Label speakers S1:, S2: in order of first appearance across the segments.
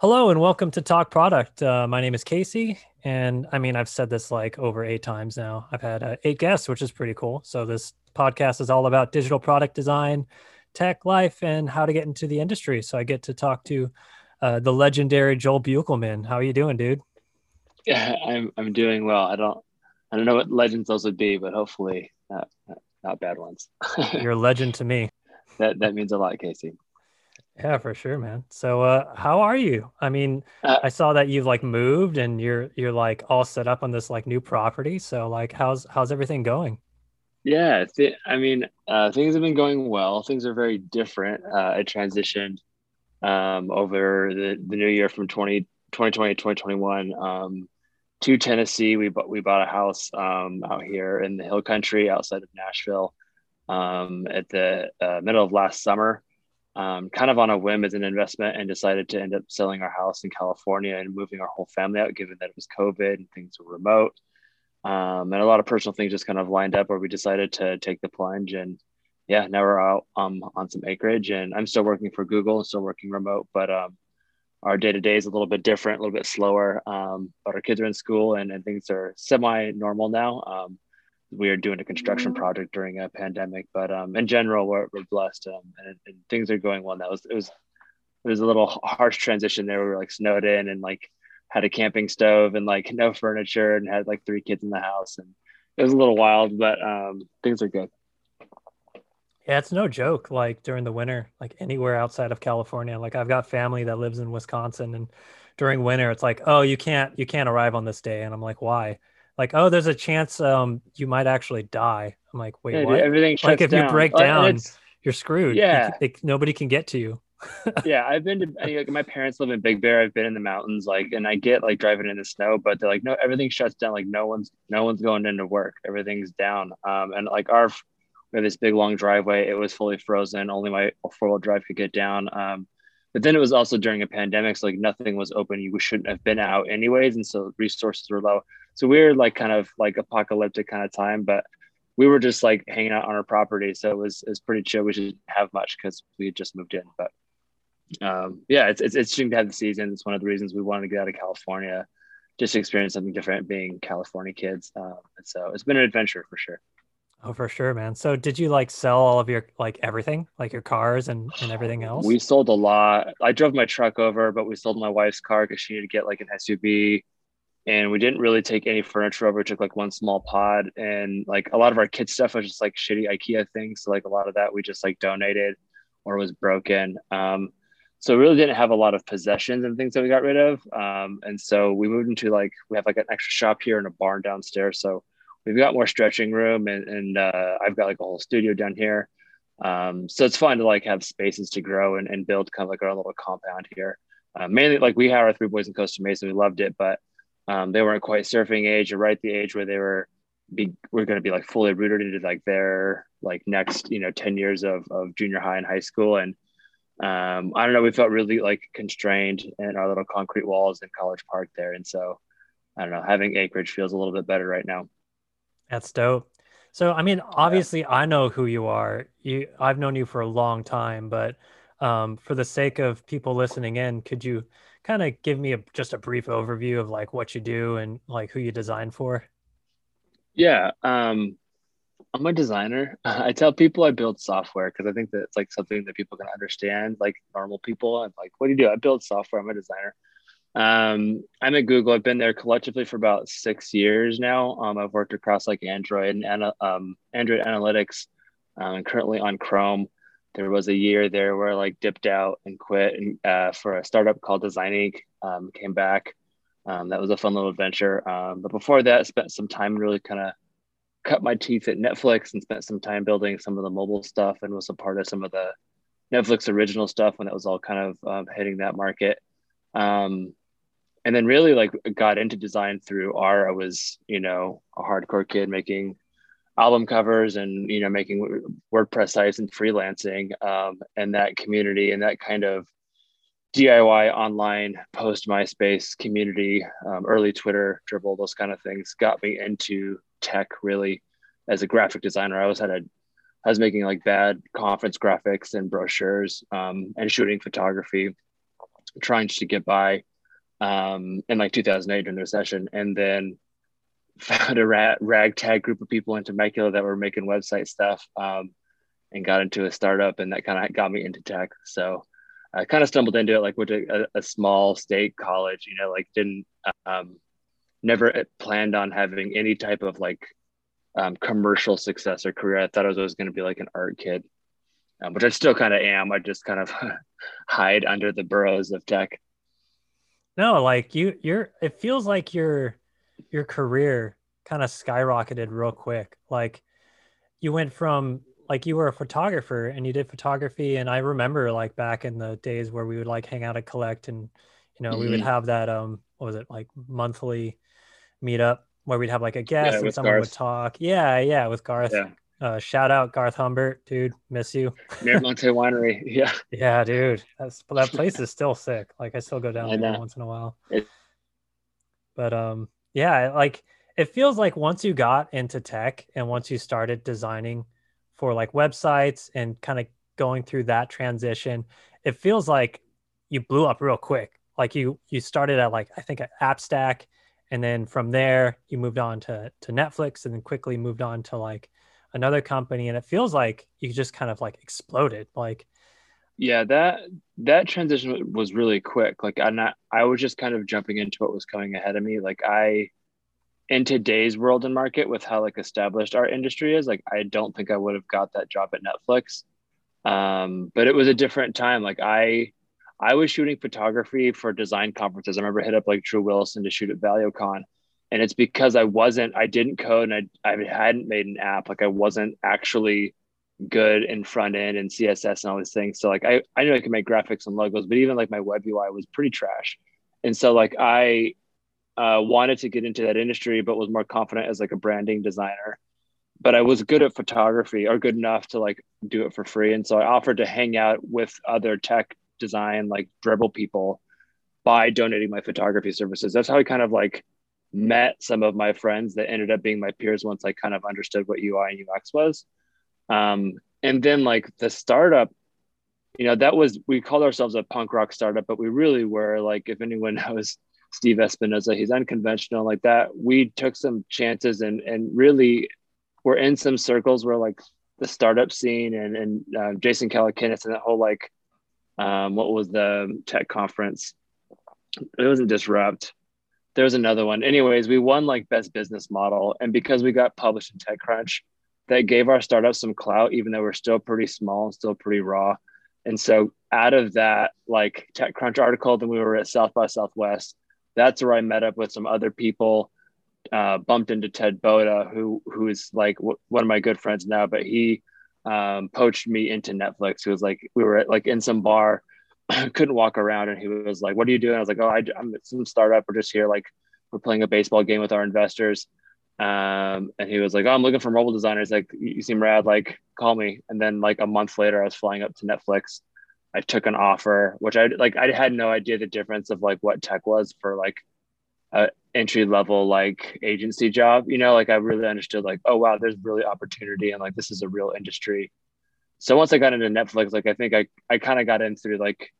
S1: Hello and welcome to Talk Product. Uh, my name is Casey, and I mean I've said this like over eight times now. I've had uh, eight guests, which is pretty cool. So this podcast is all about digital product design, tech, life, and how to get into the industry. So I get to talk to uh, the legendary Joel Beukelman. How are you doing, dude?
S2: Yeah, I'm I'm doing well. I don't I don't know what legends those would be, but hopefully not not, not bad ones.
S1: You're a legend to me.
S2: That that means a lot, Casey.
S1: Yeah, for sure, man. So, uh, how are you? I mean, uh, I saw that you've like moved and you're you're like all set up on this like new property. So, like, how's how's everything going?
S2: Yeah, th- I mean, uh, things have been going well. Things are very different. Uh, I transitioned um, over the, the new year from 20, 2020 to 2021 um, to Tennessee. We bought we bought a house um, out here in the Hill Country outside of Nashville um, at the uh, middle of last summer um, kind of on a whim as an investment and decided to end up selling our house in California and moving our whole family out, given that it was COVID and things were remote. Um, and a lot of personal things just kind of lined up where we decided to take the plunge. And yeah, now we're out um, on some acreage and I'm still working for Google still working remote, but um, our day to day is a little bit different, a little bit slower. Um, but our kids are in school and, and things are semi normal now. We are doing a construction mm-hmm. project during a pandemic, but um, in general, we're, we're blessed um, and, and, things are going well. That was it was it was a little harsh transition there. We were like snowed in and like had a camping stove and like no furniture and had like three kids in the house and it was a little wild, but um, things are good.
S1: Yeah, it's no joke. Like during the winter, like anywhere outside of California, like I've got family that lives in Wisconsin, and during winter, it's like, oh, you can't, you can't arrive on this day, and I'm like, why? Like, oh, there's a chance um you might actually die. I'm like, wait, yeah, what?
S2: Dude, everything
S1: like if
S2: down.
S1: you break down, you're screwed.
S2: Yeah,
S1: you, they, nobody can get to you.
S2: yeah, I've been to like my parents live in Big Bear. I've been in the mountains, like, and I get like driving in the snow, but they're like, no, everything shuts down. Like, no one's no one's going into work. Everything's down. Um, and like our we have this big long driveway. It was fully frozen. Only my four wheel drive could get down. Um, but then it was also during a pandemic, so like nothing was open. You shouldn't have been out anyways, and so resources were low. So we were like kind of like apocalyptic kind of time, but we were just like hanging out on our property, so it was it was pretty chill. We didn't have much because we had just moved in, but um, yeah, it's, it's interesting to have the season. It's one of the reasons we wanted to get out of California, just to experience something different, being California kids. Um, and so it's been an adventure for sure.
S1: Oh, for sure, man. So did you like sell all of your like everything, like your cars and, and everything else?
S2: We sold a lot. I drove my truck over, but we sold my wife's car because she needed to get like an SUV. And we didn't really take any furniture over. We took like one small pod and like a lot of our kids stuff was just like shitty IKEA things. So like a lot of that we just like donated or was broken. Um, so we really didn't have a lot of possessions and things that we got rid of. Um, and so we moved into like we have like an extra shop here and a barn downstairs. So we've got more stretching room and, and uh, I've got like a whole studio down here. Um, so it's fun to like have spaces to grow and, and build kind of like our little compound here. Uh, mainly like we had our three boys in Costa Mesa, we loved it, but um, they weren't quite surfing age or right the age where they were be we're going to be like fully rooted into like their like next you know 10 years of, of junior high and high school and um, I don't know we felt really like constrained in our little concrete walls in College Park there and so I don't know having acreage feels a little bit better right now.
S1: That's dope. So, I mean, obviously, yeah. I know who you are. You, I've known you for a long time, but um, for the sake of people listening in, could you kind of give me a, just a brief overview of like what you do and like who you design for?
S2: Yeah, um, I'm a designer. I tell people I build software because I think that it's like something that people can understand, like normal people. I'm like, what do you do? I build software. I'm a designer. Um, I'm at Google. I've been there collectively for about six years now. Um, I've worked across like Android and um, Android Analytics, um, currently on Chrome. There was a year there where I like dipped out and quit and, uh, for a startup called Design Inc. Um, came back. Um, that was a fun little adventure. Um, but before that, I spent some time really kind of cut my teeth at Netflix and spent some time building some of the mobile stuff and was a part of some of the Netflix original stuff when it was all kind of um, hitting that market. Um, and then really like got into design through R. I was, you know, a hardcore kid making album covers and, you know, making WordPress sites and freelancing. Um, and that community and that kind of DIY online post MySpace community, um, early Twitter, Dribbble, those kind of things got me into tech really as a graphic designer. I always had a, I was making like bad conference graphics and brochures um, and shooting photography trying to get by um, in like 2008 during the recession, and then found a ra- ragtag group of people in Temecula that were making website stuff, um, and got into a startup, and that kind of got me into tech. So I kind of stumbled into it, like to a, a small state college, you know, like didn't um, never planned on having any type of like um, commercial success or career. I thought I was always going to be like an art kid, um, which I still kind of am. I just kind of hide under the burrows of tech.
S1: No, like you, you're. It feels like your your career kind of skyrocketed real quick. Like you went from like you were a photographer and you did photography, and I remember like back in the days where we would like hang out at Collect, and you know mm-hmm. we would mm-hmm. have that um what was it like monthly meetup where we'd have like a guest yeah, and someone Garth. would talk. Yeah, yeah, with Garth. Yeah. Uh, shout out Garth Humbert, dude. Miss you.
S2: Miramonte Winery. Yeah.
S1: Yeah, dude. That's that place is still sick. Like I still go down there once in a while. It, but um, yeah, like it feels like once you got into tech and once you started designing for like websites and kind of going through that transition, it feels like you blew up real quick. Like you you started at like I think at AppStack, and then from there you moved on to to Netflix, and then quickly moved on to like another company and it feels like you just kind of like exploded like
S2: yeah that that transition was really quick. Like i'm not i was just kind of jumping into what was coming ahead of me. Like i in today's world and market with how like established our industry is like i don't think i would have got that job at netflix. Um, but it was a different time. Like i i was shooting photography for design conferences. I remember hit up like drew wilson to shoot at ValioCon and it's because I wasn't, I didn't code and I, I hadn't made an app. Like I wasn't actually good in front end and CSS and all these things. So like I, I knew I could make graphics and logos, but even like my web UI was pretty trash. And so like I uh, wanted to get into that industry, but was more confident as like a branding designer. But I was good at photography or good enough to like do it for free. And so I offered to hang out with other tech design, like Dribbble people by donating my photography services. That's how I kind of like met some of my friends that ended up being my peers once I kind of understood what UI and UX was. Um, and then like the startup, you know, that was we called ourselves a punk rock startup, but we really were like, if anyone knows Steve Espinosa, he's unconventional like that. We took some chances and and really we're in some circles where like the startup scene and and uh, Jason Calacanis and that whole like um, what was the tech conference? It wasn't disrupt there was another one. Anyways, we won like best business model, and because we got published in TechCrunch, that gave our startup some clout, even though we're still pretty small and still pretty raw. And so out of that like TechCrunch article, then we were at South by Southwest. That's where I met up with some other people. Uh, bumped into Ted Boda, who who is like w- one of my good friends now, but he um, poached me into Netflix. He was like, we were at, like in some bar couldn't walk around and he was like, what are you doing? I was like, oh, I, am at some startup. We're just here. Like we're playing a baseball game with our investors. Um, and he was like, oh, I'm looking for mobile designers. Like you seem rad. Like call me. And then like a month later, I was flying up to Netflix. I took an offer, which I like, I had no idea the difference of like what tech was for like a entry level, like agency job, you know, like I really understood like, oh, wow, there's really opportunity. And like, this is a real industry so once I got into Netflix, like I think I I kind of got in through like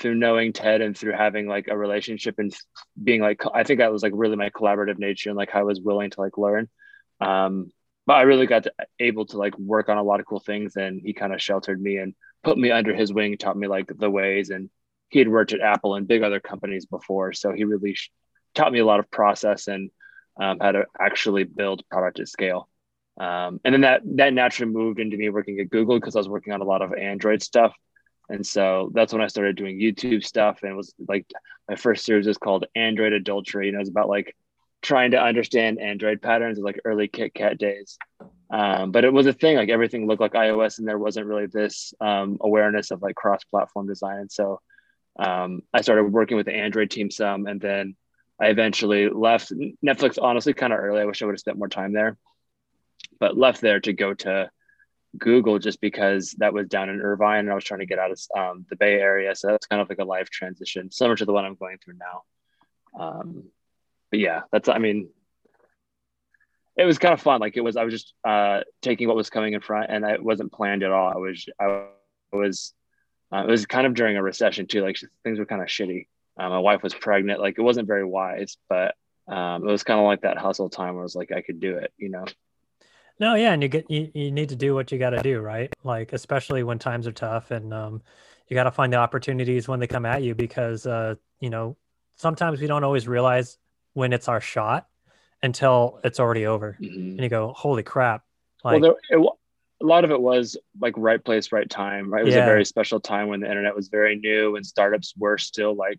S2: through knowing Ted and through having like a relationship and being like I think that was like really my collaborative nature and like I was willing to like learn. Um, but I really got to, able to like work on a lot of cool things and he kind of sheltered me and put me under his wing, taught me like the ways and he had worked at Apple and big other companies before, so he really taught me a lot of process and um, how to actually build product at scale. Um, and then that that naturally moved into me working at Google because I was working on a lot of Android stuff. And so that's when I started doing YouTube stuff. And it was like my first series is called Android Adultery. And it was about like trying to understand Android patterns like early KitKat days. Um, but it was a thing, like everything looked like iOS and there wasn't really this um, awareness of like cross platform design. And so um, I started working with the Android team some. And then I eventually left Netflix, honestly, kind of early. I wish I would have spent more time there but left there to go to Google just because that was down in Irvine and I was trying to get out of um, the Bay Area. So that's kind of like a life transition, similar to the one I'm going through now. Um, but yeah, that's, I mean, it was kind of fun. Like it was, I was just uh, taking what was coming in front and it wasn't planned at all. I was, I was Uh, it was kind of during a recession too. Like things were kind of shitty. Uh, my wife was pregnant. Like it wasn't very wise, but um, it was kind of like that hustle time where I was like, I could do it, you know?
S1: No, yeah, and you get you, you need to do what you got to do, right? Like especially when times are tough, and um, you got to find the opportunities when they come at you because uh, you know sometimes we don't always realize when it's our shot until it's already over, mm-hmm. and you go, "Holy crap!"
S2: Like, well, there, it, a lot of it was like right place, right time. Right, it was yeah. a very special time when the internet was very new and startups were still like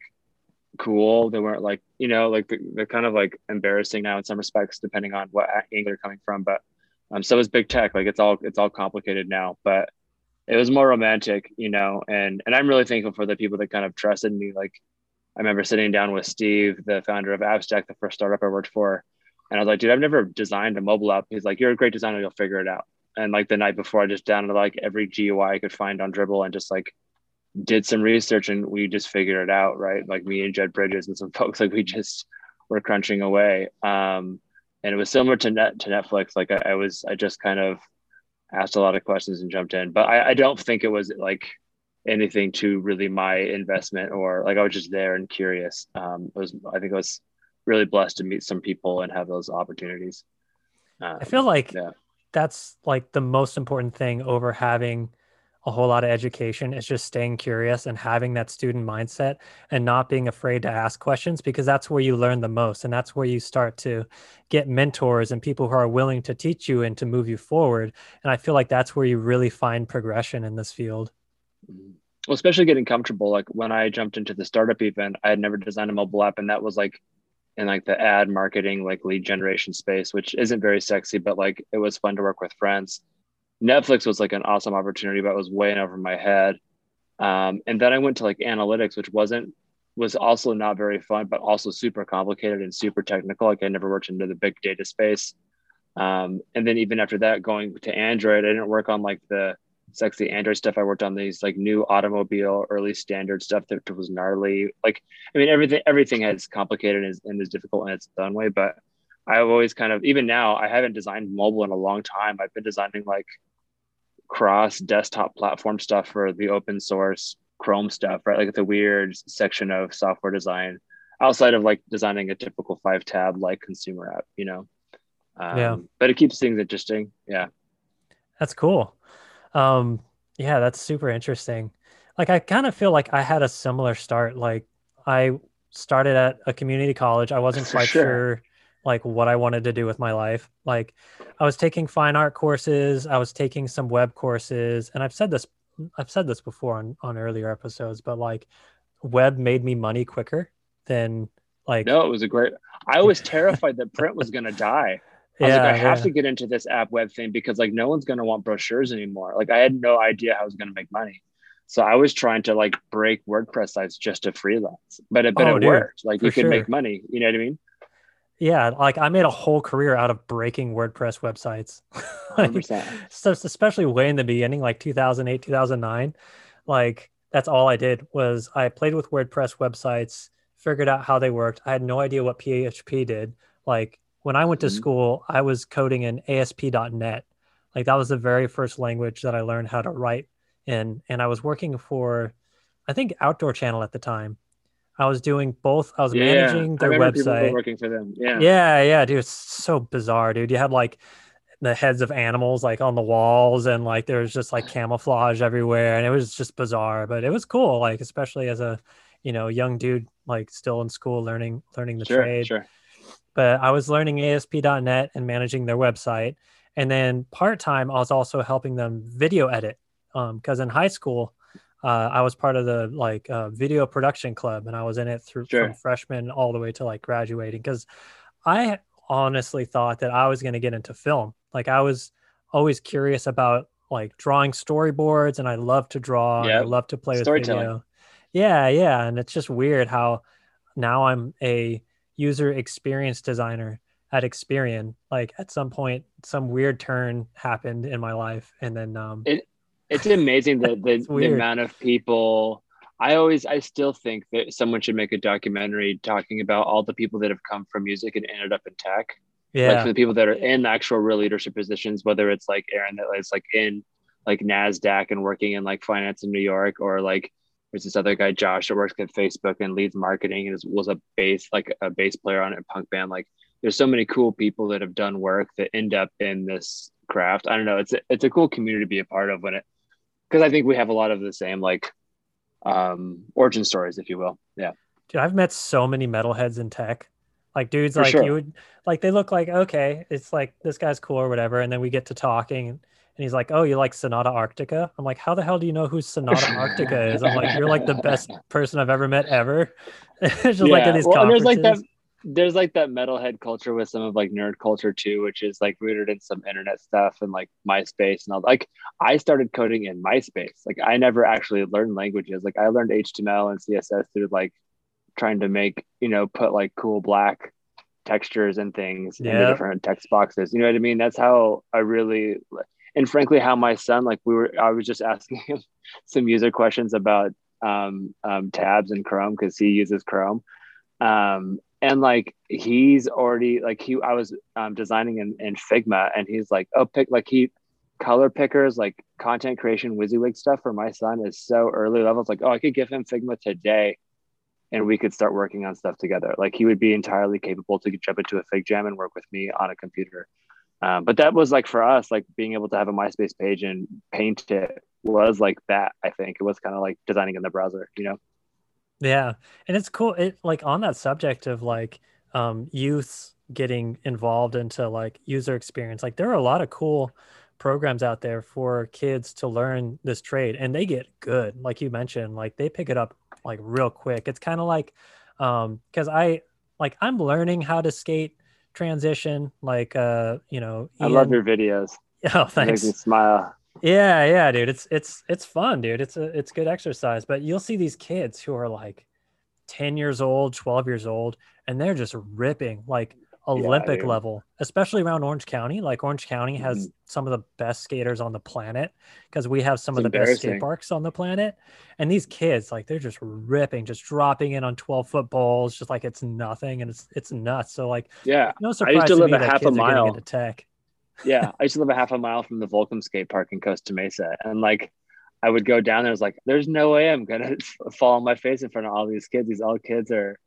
S2: cool. They weren't like you know like they're kind of like embarrassing now in some respects, depending on what angle they're coming from, but um, so is big tech. Like it's all it's all complicated now, but it was more romantic, you know. And and I'm really thankful for the people that kind of trusted me. Like I remember sitting down with Steve, the founder of Abstract, the first startup I worked for, and I was like, dude, I've never designed a mobile app. He's like, you're a great designer, you'll figure it out. And like the night before, I just downloaded like every GUI I could find on Dribbble and just like did some research and we just figured it out, right? Like me and Jed Bridges and some folks, like we just were crunching away. Um, and it was similar to net to Netflix. Like I, I, was, I just kind of asked a lot of questions and jumped in, but I, I don't think it was like anything to really my investment or like I was just there and curious. Um, it was, I think I was really blessed to meet some people and have those opportunities.
S1: Um, I feel like yeah. that's like the most important thing over having a whole lot of education is just staying curious and having that student mindset and not being afraid to ask questions because that's where you learn the most and that's where you start to get mentors and people who are willing to teach you and to move you forward. And i feel like that's where you really find progression in this field. Mm-hmm.
S2: Well especially getting comfortable like when i jumped into the startup event i had never designed a mobile app and that was like in like the ad marketing like lead generation space which isn't very sexy but like it was fun to work with friends Netflix was like an awesome opportunity, but it was way over my head. Um, and then I went to like analytics, which wasn't was also not very fun, but also super complicated and super technical. Like I never worked into the big data space. Um, and then even after that, going to Android, I didn't work on like the sexy Android stuff. I worked on these like new automobile early standard stuff that was gnarly. Like, I mean, everything everything has complicated and is, and is difficult in its own way. But I've always kind of even now I haven't designed mobile in a long time. I've been designing like cross desktop platform stuff for the open source Chrome stuff, right? Like the weird section of software design outside of like designing a typical five tab like consumer app, you know. Um, yeah. But it keeps things interesting. Yeah.
S1: That's cool. Um, yeah, that's super interesting. Like I kind of feel like I had a similar start. Like I started at a community college. I wasn't quite sure. sure like what I wanted to do with my life. Like I was taking fine art courses, I was taking some web courses, and I've said this I've said this before on on earlier episodes, but like web made me money quicker than like
S2: No, it was a great I was terrified that print was going to die. I was yeah, like, I have yeah. to get into this app web thing because like no one's going to want brochures anymore. Like I had no idea how I was going to make money. So I was trying to like break WordPress sites just to freelance, but it, but oh, it dude, worked. Like you could sure. make money. You know what I mean?
S1: Yeah, like I made a whole career out of breaking WordPress websites. like, so especially way in the beginning, like 2008, 2009, like that's all I did was I played with WordPress websites, figured out how they worked. I had no idea what PHP did. Like when I went to mm-hmm. school, I was coding in ASP.NET. Like that was the very first language that I learned how to write in, and I was working for, I think Outdoor Channel at the time I was doing both. I was yeah, managing their website.
S2: working for them. Yeah.
S1: Yeah. Yeah. Dude, it's so bizarre, dude. You had like the heads of animals like on the walls and like there was just like camouflage everywhere. And it was just bizarre, but it was cool. Like, especially as a, you know, young dude, like still in school learning, learning the
S2: sure,
S1: trade.
S2: Sure.
S1: But I was learning ASP.NET and managing their website. And then part time, I was also helping them video edit. Um, because in high school, uh, I was part of the like uh, video production club, and I was in it through sure. from freshman all the way to like graduating. Because I honestly thought that I was going to get into film. Like I was always curious about like drawing storyboards, and I love to draw. Yep. I love to play with video. Yeah, yeah, and it's just weird how now I'm a user experience designer at Experian. Like at some point, some weird turn happened in my life, and then um,
S2: it it's amazing that the, the amount of people. I always, I still think that someone should make a documentary talking about all the people that have come from music and ended up in tech. Yeah. Like for the people that are in actual real leadership positions, whether it's like Aaron that is like in like NASDAQ and working in like finance in New York, or like there's this other guy, Josh, that works at Facebook and leads marketing and was a bass, like a bass player on a punk band. Like there's so many cool people that have done work that end up in this craft. I don't know. It's a, it's a cool community to be a part of when it, because I think we have a lot of the same like um origin stories, if you will. Yeah.
S1: Dude, I've met so many metalheads in tech. Like dudes, For like sure. you would like they look like okay, it's like this guy's cool or whatever, and then we get to talking, and he's like, "Oh, you like Sonata Arctica?" I'm like, "How the hell do you know who Sonata Arctica is?" I'm like, "You're like the best person I've ever met ever." it's just yeah. like in these well, conferences.
S2: There's like that. There's like that metalhead culture with some of like nerd culture too, which is like rooted in some internet stuff and like MySpace and all. Like I started coding in MySpace. Like I never actually learned languages. Like I learned HTML and CSS through like trying to make you know put like cool black textures and things yep. into different text boxes. You know what I mean? That's how I really and frankly how my son like we were I was just asking him some user questions about um, um, tabs in Chrome because he uses Chrome. Um, and like he's already like he I was um, designing in, in Figma and he's like, oh pick like he color pickers, like content creation, WYSIWYG stuff for my son is so early levels. Like, oh, I could give him Figma today and we could start working on stuff together. Like he would be entirely capable to jump into a FigJam and work with me on a computer. Um, but that was like for us, like being able to have a MySpace page and paint it was like that. I think it was kind of like designing in the browser, you know?
S1: Yeah, and it's cool. It like on that subject of like um, youth getting involved into like user experience. Like there are a lot of cool programs out there for kids to learn this trade, and they get good. Like you mentioned, like they pick it up like real quick. It's kind of like um because I like I'm learning how to skate transition. Like uh, you know,
S2: Ian... I love your videos.
S1: Oh, thanks.
S2: It makes me smile.
S1: Yeah, yeah, dude. It's it's it's fun, dude. It's a it's good exercise. But you'll see these kids who are like 10 years old, 12 years old, and they're just ripping like Olympic yeah, level, especially around Orange County. Like Orange County has mm-hmm. some of the best skaters on the planet because we have some it's of the best skate parks on the planet. And these kids, like they're just ripping, just dropping in on 12 foot balls, just like it's nothing. And it's it's nuts. So like
S2: yeah,
S1: no surprise I used to, to live a half a mile into tech.
S2: Yeah. I used to live a half a mile from the Volcom skate park in Costa Mesa. And like I would go down there, I was like, there's no way I'm gonna fall on my face in front of all these kids. These all kids are,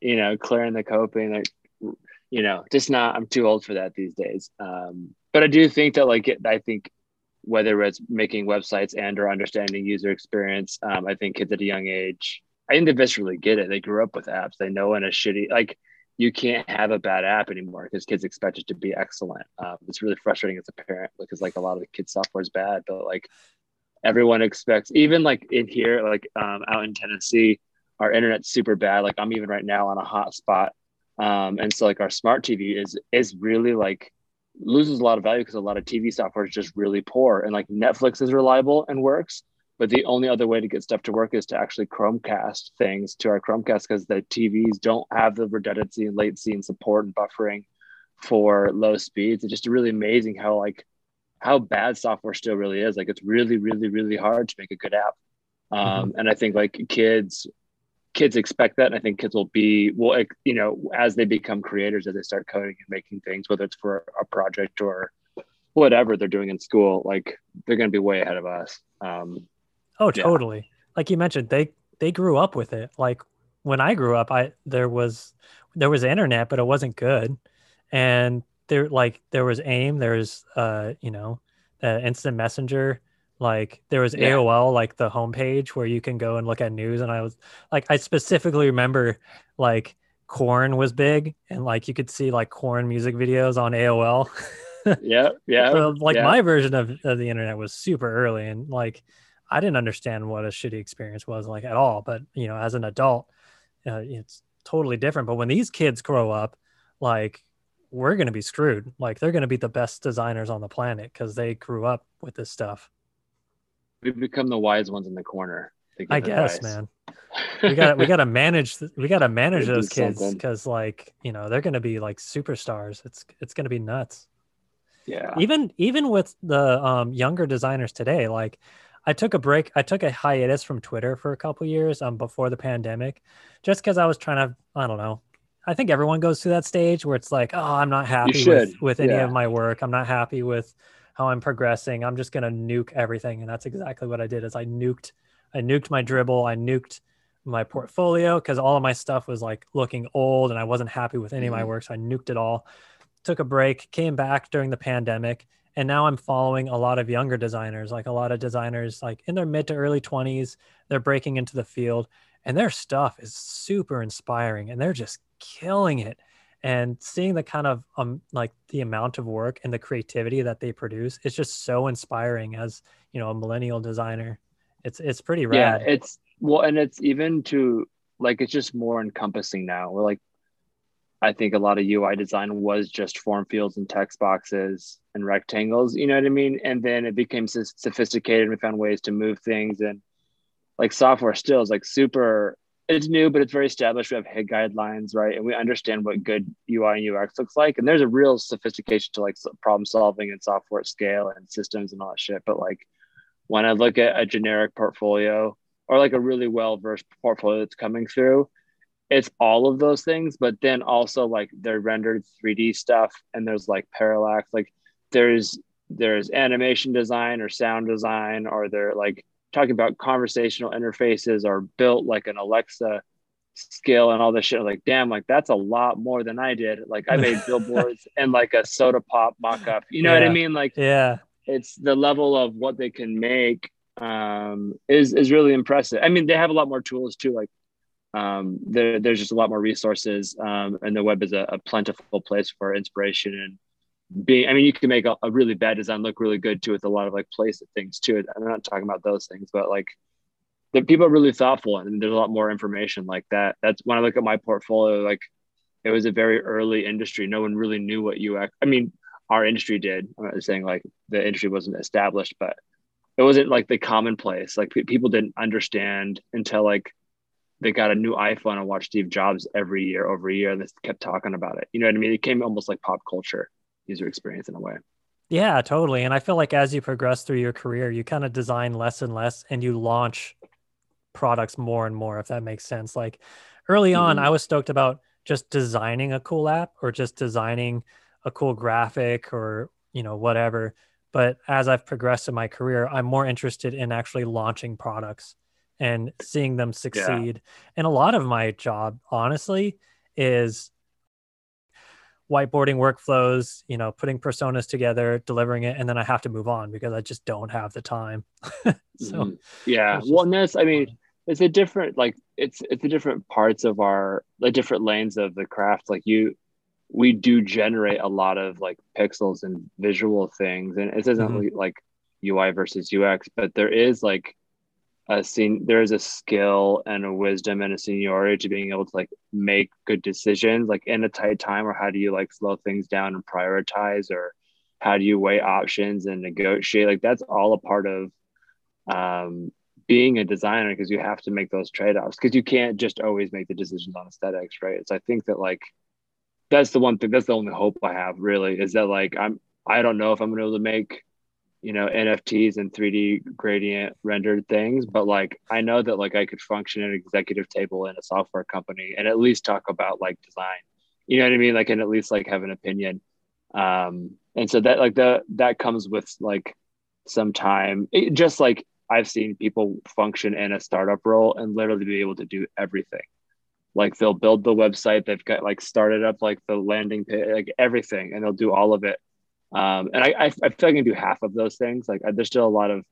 S2: you know, clearing the coping. They're you know, just not, I'm too old for that these days. Um, but I do think that like, I think whether it's making websites and or understanding user experience, um, I think kids at a young age, I think they viscerally get it. They grew up with apps. They know in a shitty, like you can't have a bad app anymore because kids expect it to be excellent. Um, it's really frustrating as a parent because like a lot of the kids software is bad, but like everyone expects, even like in here, like um, out in Tennessee, our internet's super bad. Like I'm even right now on a hotspot um, and so like our smart TV is is really like loses a lot of value because a lot of TV software is just really poor. And like Netflix is reliable and works, but the only other way to get stuff to work is to actually Chromecast things to our Chromecast because the TVs don't have the redundancy and latency and support and buffering for low speeds. It's just really amazing how like how bad software still really is. Like it's really, really, really hard to make a good app. Um, mm-hmm. And I think like kids kids expect that and i think kids will be will you know as they become creators as they start coding and making things whether it's for a project or whatever they're doing in school like they're going to be way ahead of us um
S1: oh totally yeah. like you mentioned they they grew up with it like when i grew up i there was there was internet but it wasn't good and there like there was aim there was uh you know uh, instant messenger like there was yeah. AOL, like the homepage where you can go and look at news. And I was like, I specifically remember like Korn was big and like you could see like Korn music videos on AOL.
S2: yeah. Yeah.
S1: so like
S2: yeah.
S1: my version of, of the internet was super early and like I didn't understand what a shitty experience was like at all. But you know, as an adult, uh, it's totally different. But when these kids grow up, like we're going to be screwed. Like they're going to be the best designers on the planet because they grew up with this stuff
S2: We've become the wise ones in the corner.
S1: I guess, advice. man. We got we got to manage we got to manage those kids because like you know they're gonna be like superstars. It's it's gonna be nuts.
S2: Yeah.
S1: Even even with the um, younger designers today, like I took a break. I took a hiatus from Twitter for a couple years um before the pandemic, just because I was trying to I don't know. I think everyone goes through that stage where it's like, oh, I'm not happy with, with any yeah. of my work. I'm not happy with how I'm progressing. I'm just gonna nuke everything, and that's exactly what I did. Is I nuked, I nuked my Dribbble. I nuked my portfolio because all of my stuff was like looking old, and I wasn't happy with any mm-hmm. of my mm-hmm. work, so I nuked it all. Took a break, came back during the pandemic, and now I'm following a lot of younger designers, like a lot of designers like in their mid to early 20s. They're breaking into the field, and their stuff is super inspiring, and they're just killing it. And seeing the kind of um like the amount of work and the creativity that they produce it's just so inspiring as you know a millennial designer. It's it's pretty rad.
S2: yeah it's well and it's even to like it's just more encompassing now. We're like i think a lot of ui design was just form fields and text boxes and rectangles you know what i mean and then it became sophisticated and we found ways to move things and like software still is like super it's new, but it's very established. We have HIG guidelines, right? And we understand what good UI and UX looks like. And there's a real sophistication to like problem solving and software scale and systems and all that shit. But like when I look at a generic portfolio or like a really well versed portfolio that's coming through, it's all of those things. But then also like they're rendered 3D stuff and there's like parallax, like there's there's animation design or sound design or they're like talking about conversational interfaces or built like an Alexa skill and all this shit. Like, damn, like that's a lot more than I did. Like I made billboards and like a soda pop mock-up. You know yeah. what I mean? Like
S1: yeah,
S2: it's the level of what they can make um is is really impressive. I mean, they have a lot more tools too. Like um there, there's just a lot more resources um and the web is a, a plentiful place for inspiration and being i mean you can make a, a, really bad design look really good too with a lot of like place things too. I'm not talking about those things but like the people are really thoughtful and there's a lot more information like that. That's when i look at my portfolio like it was a very early industry. No one really knew what ux i mean our industry did. I'm not saying like the industry wasn't established but it wasn't like the commonplace. Like people didn't understand until like they got a new iphone and watched steve jobs every year over a year and they kept talking about it you know what i mean it came almost like pop culture user experience in a way.
S1: Yeah, totally. And I feel like as you progress through your career, you kind of design less and less and you launch products more and more, if that makes sense. Like early mm-hmm. on, I was stoked about just designing a cool app or just designing a cool graphic or, you know, whatever. But as I've progressed in my career, I'm more interested in actually launching products and seeing them succeed. Yeah. And a lot of my job, honestly, is whiteboarding workflows, you know, putting personas together, delivering it, and then I have to move on because I just don't have the time. so mm-hmm.
S2: yeah, well, and that's I mean, it's a different like it's it's the different parts of our the different lanes of the craft. Like you, we do generate a lot of like pixels and visual things, and it doesn't mm-hmm. like UI versus UX, but there is like a scene there is a skill and a wisdom and a seniority to being able to like make good decisions like in a tight time or how do you like slow things down and prioritize or how do you weigh options and negotiate? Like that's all a part of um, being a designer because you have to make those trade-offs because you can't just always make the decisions on aesthetics right? So i think that like that's the one thing that's the only hope i have really is that like i'm i don't know if i'm going to be able to make you know nfts and 3d gradient rendered things but like i know that like i could function an executive table in a software company and at least talk about like design. You know what i mean? Like and at least like have an opinion. Um and so that like the that comes with like some time. It, just like i've seen people function in a startup role and literally be able to do everything. Like they'll build the website they've got like started up like the landing page like everything and they'll do all of it um, and I, I, I feel like I can do half of those things. Like there's still a lot of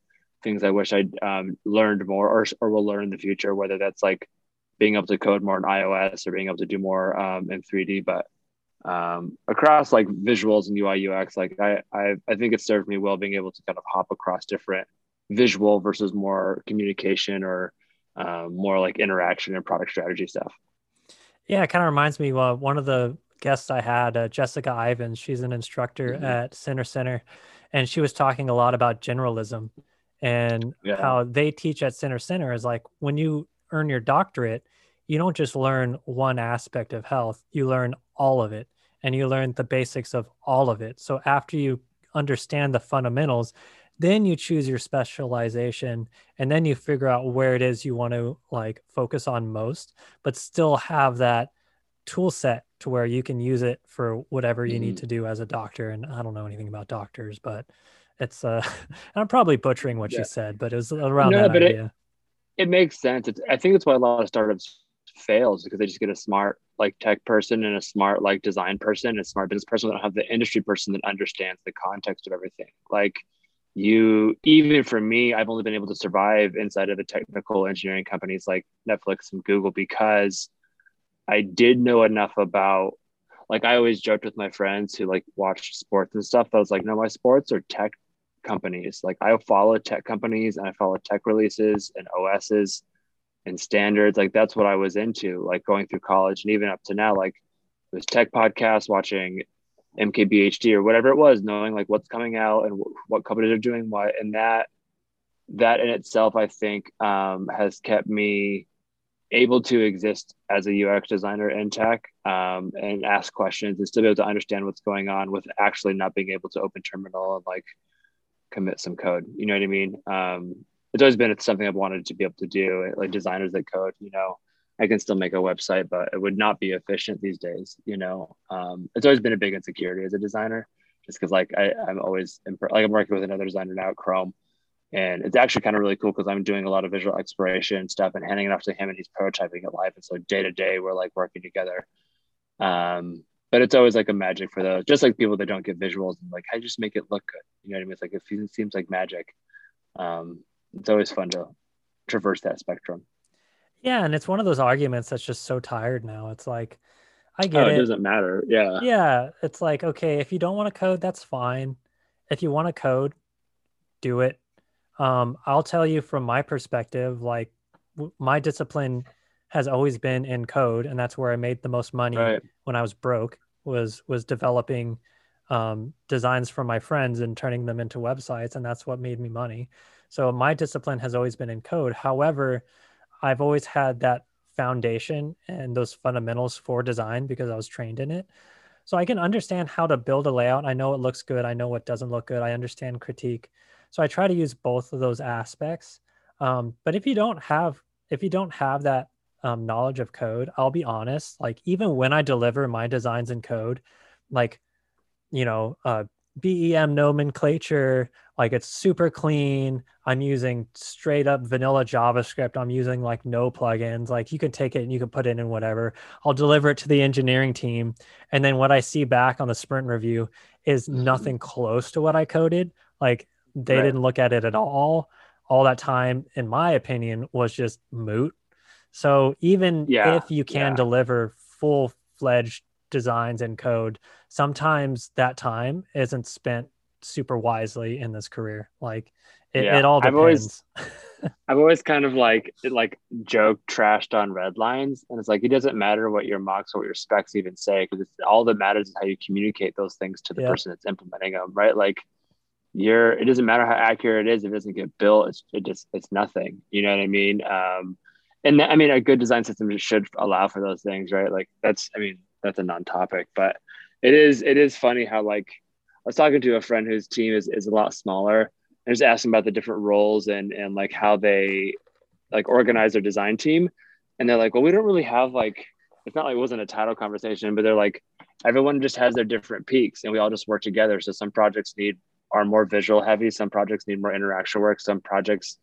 S2: things I wish I'd um, learned more or, or will learn in the future, whether that's like being able to code more in iOS or being able to do more um, in 3D. But um, across like visuals and UI UX, like I, I, I think it served me well being able to kind of hop across different visual versus more communication or um, more like interaction and product strategy stuff.
S1: Yeah, it kind of reminds me. Well, one of the guest I had, uh, Jessica Ivins. She's an instructor mm-hmm. at Center Centre, and she was talking a lot about generalism and yeah. how they teach at Center Centre is like when you earn your doctorate, you don't just learn one aspect of health, you learn all of it and you learn the basics of all of it. So after you understand the fundamentals, then you choose your specialization and then you figure out where it is you want to like focus on most, but still have that tool set to where you can use it for whatever you mm need mm-hmm. to do as a doctor. And I don't know anything about doctors, but it's uh i'm probably butchering what yeah. you said but it was around
S2: no,
S1: that
S2: but
S1: idea
S2: it, it makes sense it's, i think that's why a lot of startups fails because they just get a smart like tech person and a smart like design person and a smart business person that don't have the industry person that understands the context of everything like you even for me i've only been able to survive inside of the technical engineering companies like netflix and google because i did know enough about like i always joked with my friends who like watched sports and stuff i was like no my sports are tech companies. Like i follow tech companies and i follow tech releases and os's and standards like that's what i was into like going through college and even up to now like it was tech podcasts watching MKBHD or whatever it was, knowing like what's coming out and what companies are doing what, and that that in itself, I think, um, has kept me able to exist as a UX designer in tech um, and ask questions and still be able to understand what's going on with actually not being able to open terminal and like commit some code. You know what I mean? Um, it's always been something I've wanted to be able to do. Like designers that code, you know, I can still make a website, but it would not be efficient these days. You know, um, it's always been a big insecurity as a designer, just because like I, I'm always imp- like I'm working with another designer now at Chrome, and it's actually kind of really cool because I'm doing a lot of visual exploration stuff and handing it off to him, and he's prototyping it live. And so day to day, we're like working together. Um, but it's always like a magic for those, just like people that don't get visuals and like, I just make it look good. You know what I mean? It's like it seems like magic. Um, it's always fun to traverse that spectrum.
S1: Yeah, and it's one of those arguments that's just so tired now. It's like, I get oh, it.
S2: It doesn't matter. Yeah.
S1: Yeah. It's like, okay, if you don't want to code, that's fine. If you want to code, do it. Um, I'll tell you from my perspective, like w- my discipline has always been in code, and that's where I made the most money right. when I was broke. Was was developing um, designs from my friends and turning them into websites, and that's what made me money. So my discipline has always been in code. However, I've always had that foundation and those fundamentals for design because I was trained in it. So I can understand how to build a layout. I know it looks good. I know what doesn't look good. I understand critique. So I try to use both of those aspects. Um, but if you don't have if you don't have that um, knowledge of code, I'll be honest. Like even when I deliver my designs in code, like you know, uh, BEM nomenclature, like it's super clean. I'm using straight up vanilla JavaScript. I'm using like no plugins. Like you can take it and you can put it in whatever. I'll deliver it to the engineering team. And then what I see back on the sprint review is mm-hmm. nothing close to what I coded. Like they right. didn't look at it at all. All that time, in my opinion, was just moot. So even yeah. if you can yeah. deliver full fledged designs and code, sometimes that time isn't spent super wisely in this career. Like it, yeah, it all depends.
S2: I've always, I've always kind of like like joke trashed on red lines, and it's like it doesn't matter what your mocks or what your specs even say because all that matters is how you communicate those things to the yeah. person that's implementing them, right? Like you're it doesn't matter how accurate it is if it doesn't get built, it's it just it's nothing. You know what I mean? Um, and I mean a good design system should allow for those things, right? Like that's I mean that's a non-topic, but it is it is funny how like I was talking to a friend whose team is, is a lot smaller and just asking about the different roles and and like how they like organize their design team. And they're like, well, we don't really have like it's not like it wasn't a title conversation, but they're like everyone just has their different peaks and we all just work together. So some projects need are more visual heavy, some projects need more interaction work, some projects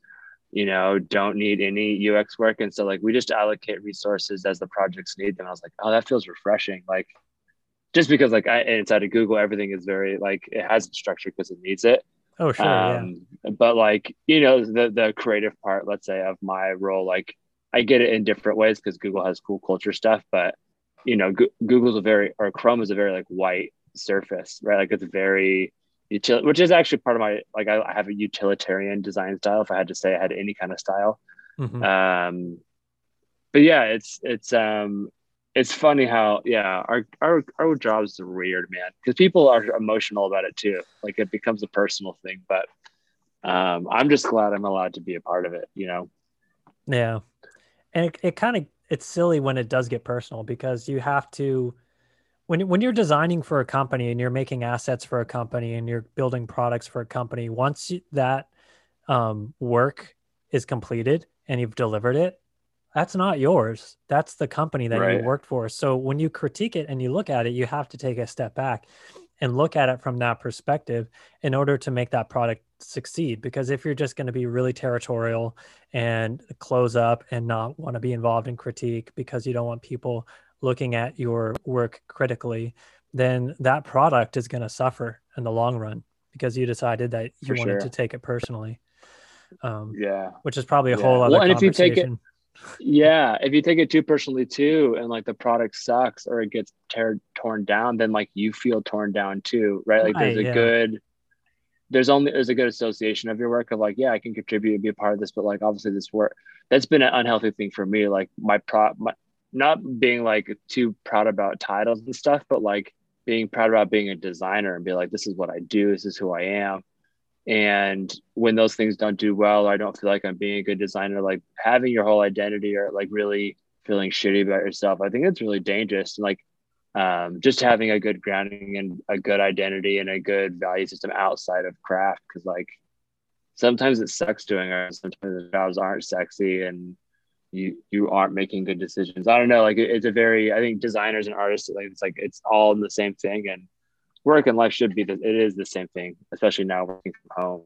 S2: you know, don't need any UX work. And so like we just allocate resources as the projects need them. I was like, oh, that feels refreshing. Like just because like I inside of Google, everything is very like it has structure because it needs it.
S1: Oh, sure. Um,
S2: yeah. But like, you know, the the creative part, let's say, of my role, like I get it in different ways because Google has cool culture stuff, but you know, Go- Google's a very or Chrome is a very like white surface, right? Like it's very util- which is actually part of my like I, I, have a utilitarian design style if i had to say i had any kind of style. Mm-hmm. um but yeah it's it's um it's funny how yeah our our, our jobs are weird man because people are emotional about it too. Like it becomes a personal thing but um i'm just glad i'm allowed to be a part of it you know?
S1: Yeah. And it, it kind of it's silly when it does get personal because you have to when when you're designing for a company and you're making assets for a company and you're building products for a company, once that um, work is completed and you've delivered it, that's not yours. That's the company that right. you worked for. So when you critique it and you look at it, you have to take a step back and look at it from that perspective in order to make that product succeed because if you're just going to be really territorial and close up and not want to be involved in critique because you don't want people looking at your work critically then that product is going to suffer in the long run because you decided that you
S2: For
S1: wanted
S2: sure.
S1: to take it personally um,
S2: Yeah.
S1: which is probably a
S2: Yeah.
S1: whole other
S2: Well, and if you take it- Yeah. If you take it too personally too, and like the product sucks or it gets tear, torn down, then like you feel torn down too, right? Like there's
S1: Right,
S2: a
S1: yeah.
S2: good, there's only, there's a good association of your work of like, yeah, I can contribute and be a part of this, but like obviously this work, that's been an unhealthy thing for me. Like my pro, my, not being like too proud about titles and stuff, but like being proud about being a designer and be like, this is what I do, this is who I am. And when those things don't do well, or I don't feel like I'm being a good designer, like having your whole identity or like really feeling shitty about yourself, I think it's really dangerous. And like um, just having a good grounding and a good identity and a good value system outside of craft. Cause like sometimes it sucks doing it. Sometimes the jobs aren't sexy and you you aren't making good decisions. I don't know. Like it- it's a very I think designers and artists like it's like it's all in the same thing and work and life should be the, it is the same thing, especially now working from home.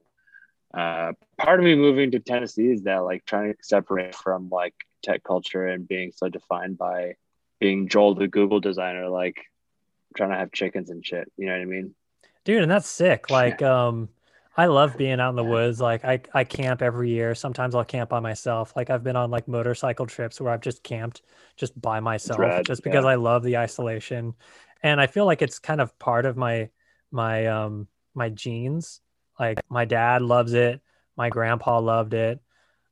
S2: Uh, part of me moving to Tennessee is that like trying to separate from like tech culture and being so defined by being Joel the Google designer, like trying to have chickens and shit. You know what I mean?
S1: dude and that's sick like um i love being out in the woods like i i camp every year. Sometimes i'll camp by myself. Like i've been on like motorcycle trips where i've just camped just by myself
S2: rad,
S1: just because
S2: yeah.
S1: i love the isolation. And i feel like it's kind of part of my my um my genes. Like my dad loves it. My grandpa loved it.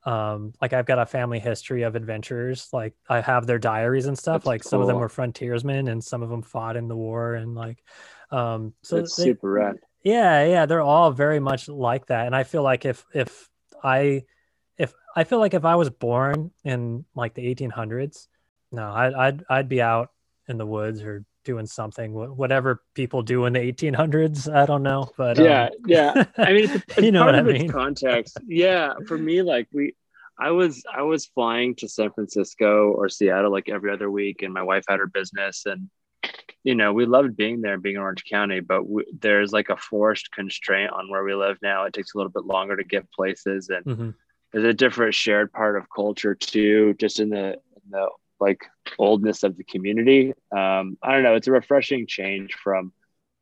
S1: Um like i've got a family history of adventures. Like i have their diaries and stuff.
S2: That's
S1: like some of them were frontiersmen and some of them fought in the war and like um so
S2: it's super rad.
S1: Yeah yeah they're all very much like that and i feel like if if i if i feel like if i was born in like the 1800s no i'd i'd, I'd be out in the woods or doing something whatever people do in the 1800s i don't know but um,
S2: yeah, yeah. I mean, it's, it's
S1: You know what I mean.
S2: context. Yeah, for me, like we, I was, I was flying to San Francisco or Seattle like every other week, and my wife had her business, and you know, we loved being there, being in Orange County, but we, there's like a forced constraint on where we live now. It takes a little bit longer to get places, and
S1: mhm.
S2: there's a different shared part of culture too, just in the, in the like oldness of the community. Um, I don't know. It's a refreshing change from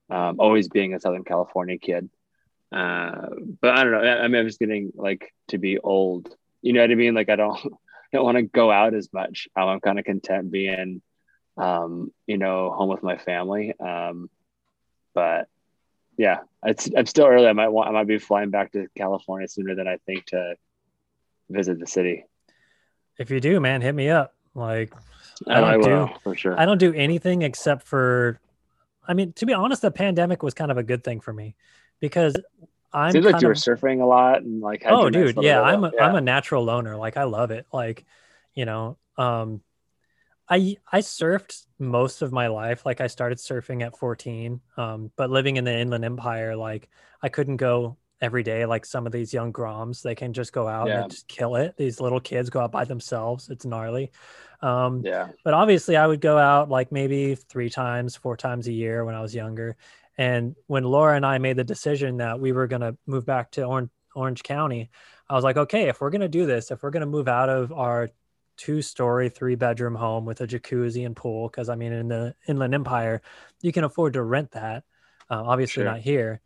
S2: um, always being a Southern California kid. Uh, but I don't know. I, I mean, I'm just getting like to be old. You know what I mean? Like I don't don't want to go out as much. Um, I'm kind of content being, um, you know, home with my family. Um, but yeah, it's I'm still early. I might want I might be flying back to California sooner than I think to visit the city.
S1: if you do man hit me up like I don't
S2: will
S1: do-
S2: for sure.
S1: I don't do anything except for I mean, to be honest, the pandemic was kind of a good thing for me because I'm
S2: Seems like you were
S1: of,
S2: surfing a lot and like. had
S1: oh dude, yeah, I'm a, am a natural loner. Like I love it. Like, you know, um I I surfed most of my life. Like I started surfing at 14. Um, but living in the Inland Empire, like I couldn't go every day like some of these young groms. They can just go out
S2: Yeah.
S1: and just kill it. These little kids go out by themselves. It's gnarly. Um
S2: yeah.
S1: but obviously i would go out like maybe three times four times a year when i was younger and when laura and i made the decision that we were going to move back to orange, orange county i was like okay if we're going to do this if we're going to move out of our two story three bedroom home with a jacuzzi and pool because i mean in the inland empire you can afford to rent that uh, obviously
S2: Sure.
S1: not here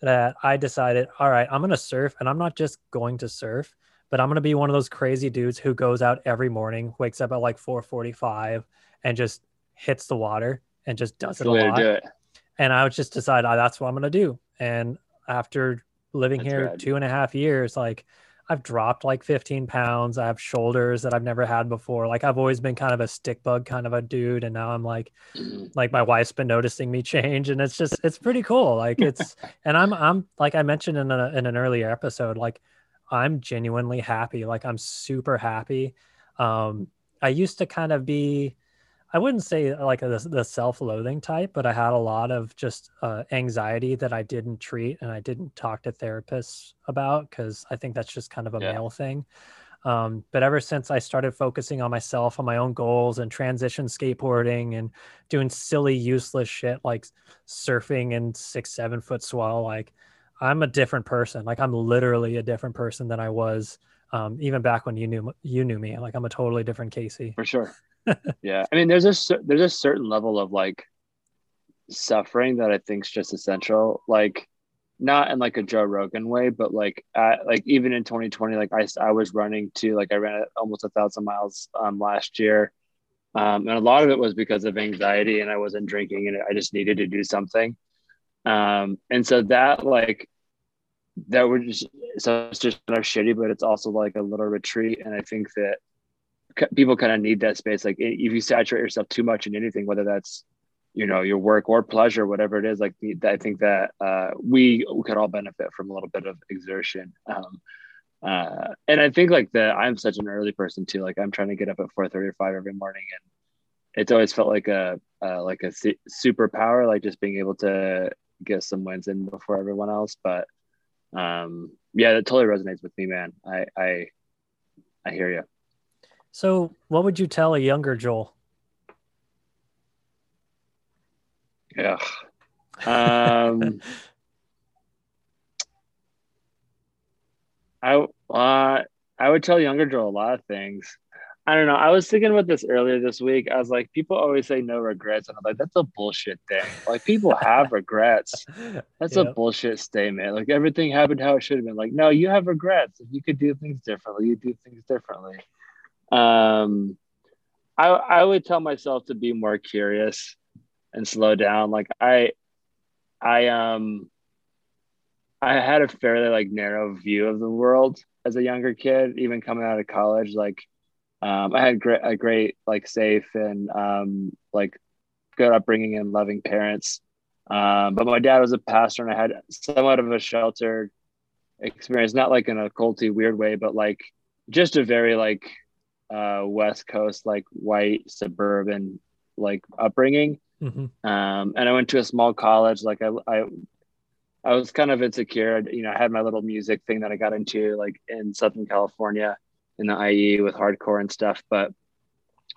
S1: that i decided all right i'm going to surf and i'm not just going to surf but I'm gonna be one of those crazy dudes who goes out every morning, wakes up at like 4:45, and just hits the water and just does
S2: That's
S1: it a lot.
S2: it.
S1: And I would just decide oh, that's what I'm gonna do. And after living
S2: That's
S1: here two and a half years, like I've dropped like 15 pounds. I have shoulders that I've never had before. Like I've always been kind of a stick bug kind of a dude, and now I'm like
S2: Mhm.
S1: like my wife's been noticing me change and it's just it's pretty cool like it's and i'm i'm like i mentioned in, a, in an earlier episode like i'm genuinely happy like i'm super happy um i used to kind of be i wouldn't say like the, the self-loathing type but i had a lot of just uh, anxiety that i didn't treat and i didn't talk to therapists about because i think that's just kind of a
S2: Yeah.
S1: male thing Um, but ever since I started focusing on myself, on my own goals, and transition skateboarding and doing silly, useless shit like surfing and six, seven foot swell, like I'm a different person. Like I'm literally a different person than I was um, even back when you knew you knew me. Like I'm a totally different Casey.
S2: For sure. Yeah, I mean, there's a there's a certain level of like suffering that I think is just essential. Like not in like a Joe Rogan way, but like at, like even in 2020, like I, I was running to like I ran almost a thousand miles um, last year. Um, and a lot of it was because of anxiety and I wasn't drinking and I just needed to do something. Um, and so that like that was just so it's just kind of shitty, but it's also like a little retreat. And I think that people kind of need that space. Like if you saturate yourself too much in anything, whether that's you know your work or pleasure whatever it is like i think that uh, we could all benefit from a little bit of exertion um, uh, and i think like that i'm such an early person too like i'm trying to get up at four thirty or five every morning and it's always felt like a uh, like a su- superpower like just being able to get some wins in before everyone else but um yeah that totally resonates with me man i i i hear you
S1: so what would you tell a younger joel
S2: Yeah. Um, I uh, I would tell younger Joel a lot of things. I don't know. I was thinking about this earlier this week. I was like, people always say no regrets, and I'm like, that's a bullshit thing. Like people have regrets. That's yep. a bullshit statement. Like everything happened how it should have been. Like no, you have regrets. If you could do things differently, you do things differently. Um, I I would tell myself to be more curious and slow down. Like I, I um, I had a fairly like narrow view of the world as a younger kid, even coming out of college. Like, um, I had great, a great like safe and um, like good upbringing and loving parents. Um, but my dad was a pastor, and I had somewhat of a sheltered experience, not like in a culty weird way, but like just a very like uh, West Coast, like white suburban like upbringing. Mm-hmm. Um, and I went to a small college. Like I, I, I was kind of insecure. You know, I had my little music thing that I got into, like in Southern California, in the IE with hardcore and stuff. But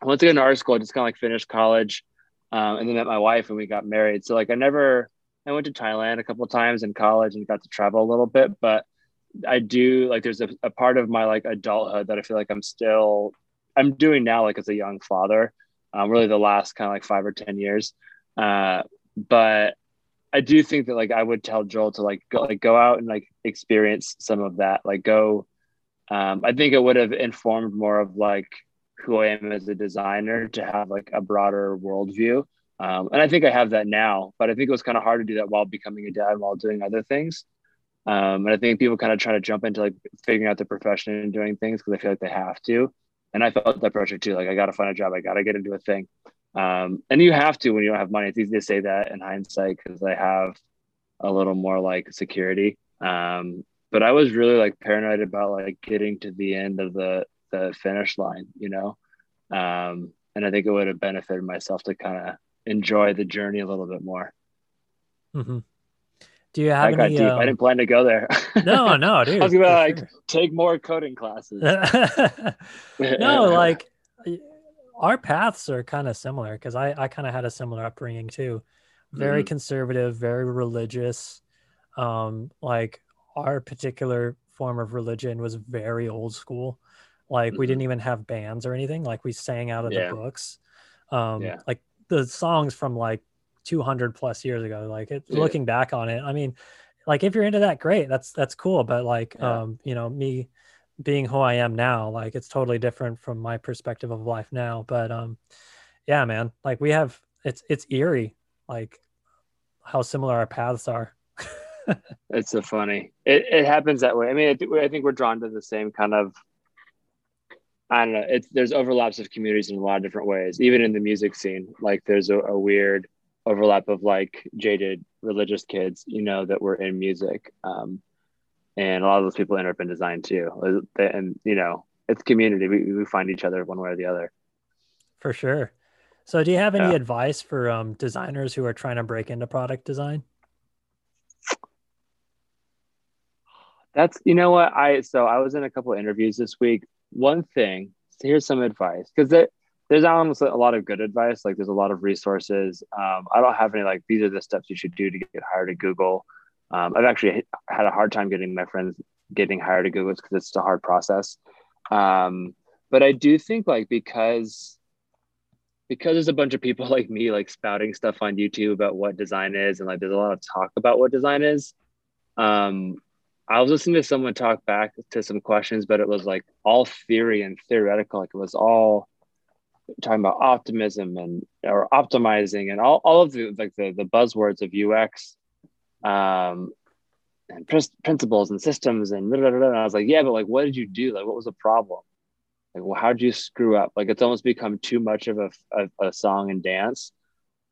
S2: once I got into art school. I just kind of like finished college, um, and then met my wife, and we got married. So like I never, I went to Thailand a couple times in college and got to travel a little bit, but I do like there's a, a part of my like adulthood that I feel like I'm still I'm doing now like as a young father um, really the last kind of like five or ten years. Uh, but I do think that like I would tell Joel to like go like go out and like experience some of that. Like go. Um, I think it would have informed more of like who I am as a designer to have like a broader worldview. Um, and I think I have that now, but I think it was kind of hard to do that while becoming a dad while doing other things. Um, and I think people kind of try to jump into like figuring out the profession and doing things because they feel like they have to and I felt that pressure too. Like I got to find a job, I got to get into a thing, um, and you have to when you don't have money. It's easy to say that in hindsight because I have a little more like security. Um, but I was really like paranoid about like getting to the end of the the finish line, you know. Um, and I think it would have benefited myself to kind of enjoy the journey a little bit more.
S1: Mm-hmm. Do you have any?
S2: I didn't plan to go there.
S1: no, no, dude.
S2: I was gonna like sure. take more coding classes.
S1: no, like our paths are kind of similar because I I kind of had a similar upbringing too. Very mm-hmm. conservative, very religious. Um, like our particular form of religion was very old school. Like mm-hmm. we didn't even have bands or anything. Like we sang out of yeah. the books. Um, yeah. like the songs from like 200 plus years ago like it, yeah. looking back on it i mean like if you're into that great that's that's cool but like yeah. um you know me being who i am now like it's totally different from my perspective of life now but um yeah man like we have it's it's eerie like how similar our paths are
S2: it's so funny it, it happens that way i mean I think we're drawn to the same kind of I don't know. It's there's overlaps of communities in a lot of different ways. Even in the music scene, like there's a, a weird overlap of like jaded religious kids, you know, that were in music. Um, and a lot of those people end up in design too. And, you know, it's community. We, we find each other one way or the other.
S1: For sure. So do you have any yeah. advice for um, designers who are trying to break into product design?
S2: That's, you know what, I, so I was in a couple of interviews this week one thing. So here's some advice because there, there's almost a lot of good advice. Like there's a lot of resources. Um, I don't have any like these are the steps you should do to get hired at Google. Um, I've actually had a hard time getting my friends getting hired at Google because it's a hard process. Um, but I do think like because because there's a bunch of people like me like spouting stuff on YouTube about what design is and like there's a lot of talk about what design is. Um, I was listening to someone talk back to some questions, but it was like all theory and theoretical. Like it was all talking about optimism and or optimizing and all, all of the like the, the buzzwords of UX um, and pr- principles and systems and, blah, blah, blah. and I was like, yeah, but like, what did you do? Like, what was the problem? Like, well, how did you screw up? Like, it's almost become too much of a, a, a song and dance.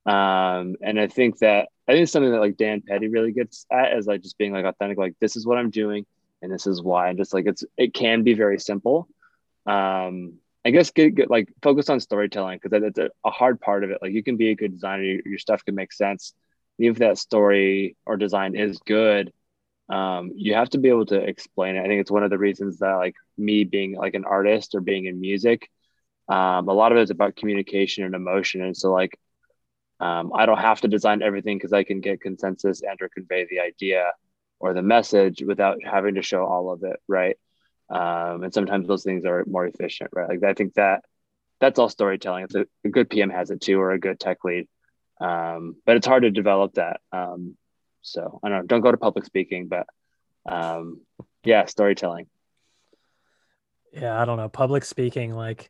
S2: Um, and I think that I think something that like Dan Petty really gets at is like just being like authentic, like this is what I'm doing and this is why. And just like it's it can be very simple. Um, I guess get, get like focus on storytelling because that's a, a, hard part of it. Like you can be a good designer, your, your stuff can make sense. Even if that story or design is good, um, you have to be able to explain it. I think it's one of the reasons that like me being like an artist or being in music, um, a lot of it is about communication and emotion. And so like um, I don't have to design everything because I can get consensus and or convey the idea or the message without having to show all of it, right? Um, and sometimes those things are more efficient, right? Like I think that that's all storytelling. It's a, a good PM has it too, or a good tech lead. Um, but it's hard to develop that. Um, so I don't know. Don't go to public speaking, but um, yeah, storytelling.
S1: Yeah, I don't know. Public speaking, like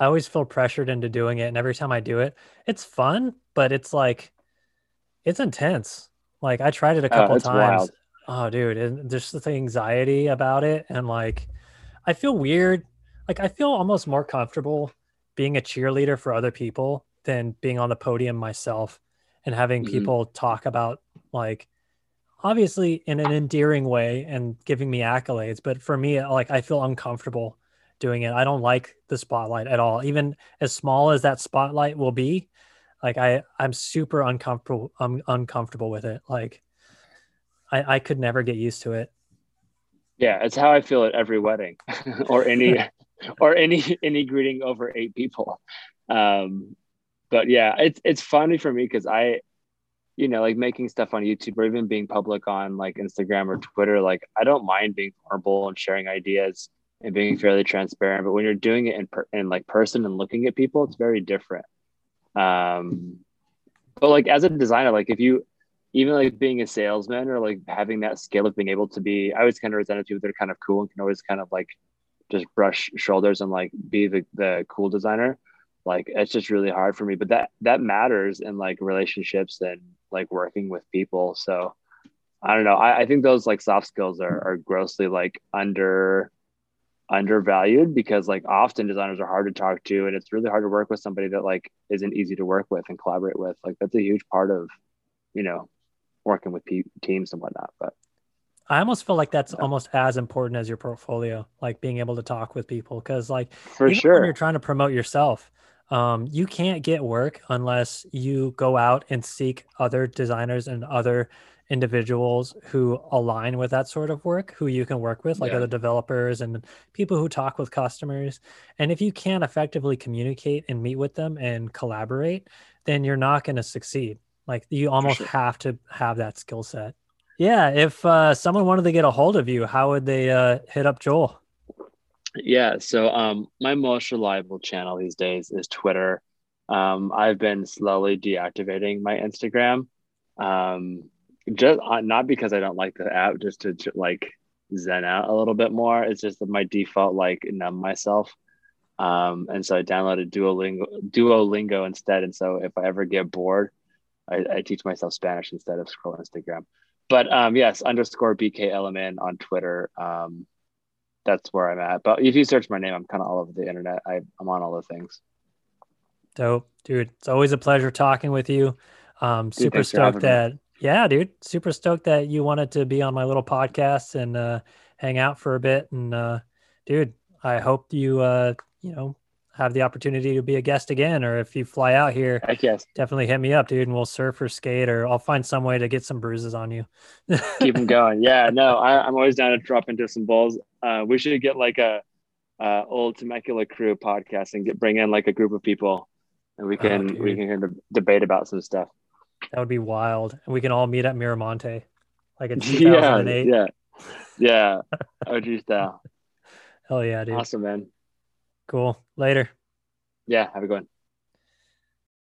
S1: I always feel pressured into doing it, and every time I do it, it's fun, but it's like it's intense. Like I tried it a oh, couple times. Wild. Oh, dude, and there's the anxiety about it, and like I feel weird. Like I feel almost more comfortable being a cheerleader for other people than being on the podium myself and having mm-hmm. people talk about like obviously in an endearing way and giving me accolades but for me like i feel uncomfortable doing it i don't like the spotlight at all even as small as that spotlight will be like i i'm super uncomfortable i'm uncomfortable with it like i i could never get used to it
S2: yeah it's how i feel at every wedding or any or any any greeting over eight people um but yeah it's it's funny for me because i you know, like making stuff on YouTube or even being public on like Instagram or Twitter, like I don't mind being vulnerable and sharing ideas and being fairly transparent. But when you're doing it in, per- in like person and looking at people, it's very different. Um, but like as a designer, like if you even like being a salesman or like having that skill of being able to be, I always kind of resent people that are kind of cool and can always kind of like just brush shoulders and like be the, the cool designer. Like it's just really hard for me but that that matters in like relationships and like working with people. So i don't know. I, I think those like soft skills are, are grossly like under undervalued because like often designers are hard to talk to and it's really hard to work with somebody that like isn't easy to work with and collaborate with. Like that's a huge part of you know working with pe- teams and whatnot but
S1: I almost feel like that's yeah. almost as important as your portfolio, like being able to talk with people. Cause like
S2: for sure when
S1: you're trying to promote yourself, um, you can't get work unless you go out and seek other designers and other individuals who align with that sort of work who you can work with like yeah. other developers and people who talk with customers and if you can't effectively communicate and meet with them and collaborate then you're not going to succeed like you almost sure. have to have that skill set yeah if uh, someone wanted to get a hold of you how would they uh, hit up joel
S2: yeah, so um, my most reliable channel these days is Twitter. Um, I've been slowly deactivating my Instagram, um, just uh, not because I don't like the app, just to, to like zen out a little bit more. It's just that my default like numb myself. Um, and so I downloaded Duolingo, Duolingo instead. And so if I ever get bored, I, I teach myself Spanish instead of scroll Instagram. But um, yes, underscore BKLMN on Twitter. Um, that's where I'm at. But if you search my name, I'm kind of all over the internet. I, I'm on all the things.
S1: Dope, dude. It's always a pleasure talking with you. Um, dude, super stoked that, me. yeah, dude. Super stoked that you wanted to be on my little podcast and uh, hang out for a bit. And uh, dude, I hope you, uh, you know, have the opportunity to be a guest again, or if you fly out here,
S2: Heck yes.
S1: definitely hit me up, dude, and we'll surf or skate, or I'll find some way to get some bruises on you.
S2: Keep them going. Yeah, no, I, am always down to drop into some balls. Uh, we should get like a uh, old Temecula crew podcast and get bring in like a group of people, and we can
S1: Oh,
S2: we can debate about some stuff.
S1: That would be wild. And we can all meet at Miramonte, like in
S2: Yeah,
S1: 2008.
S2: yeah, yeah. OG style.
S1: Hell yeah, dude.
S2: Awesome, man.
S1: Cool. Later.
S2: Yeah, have a good one.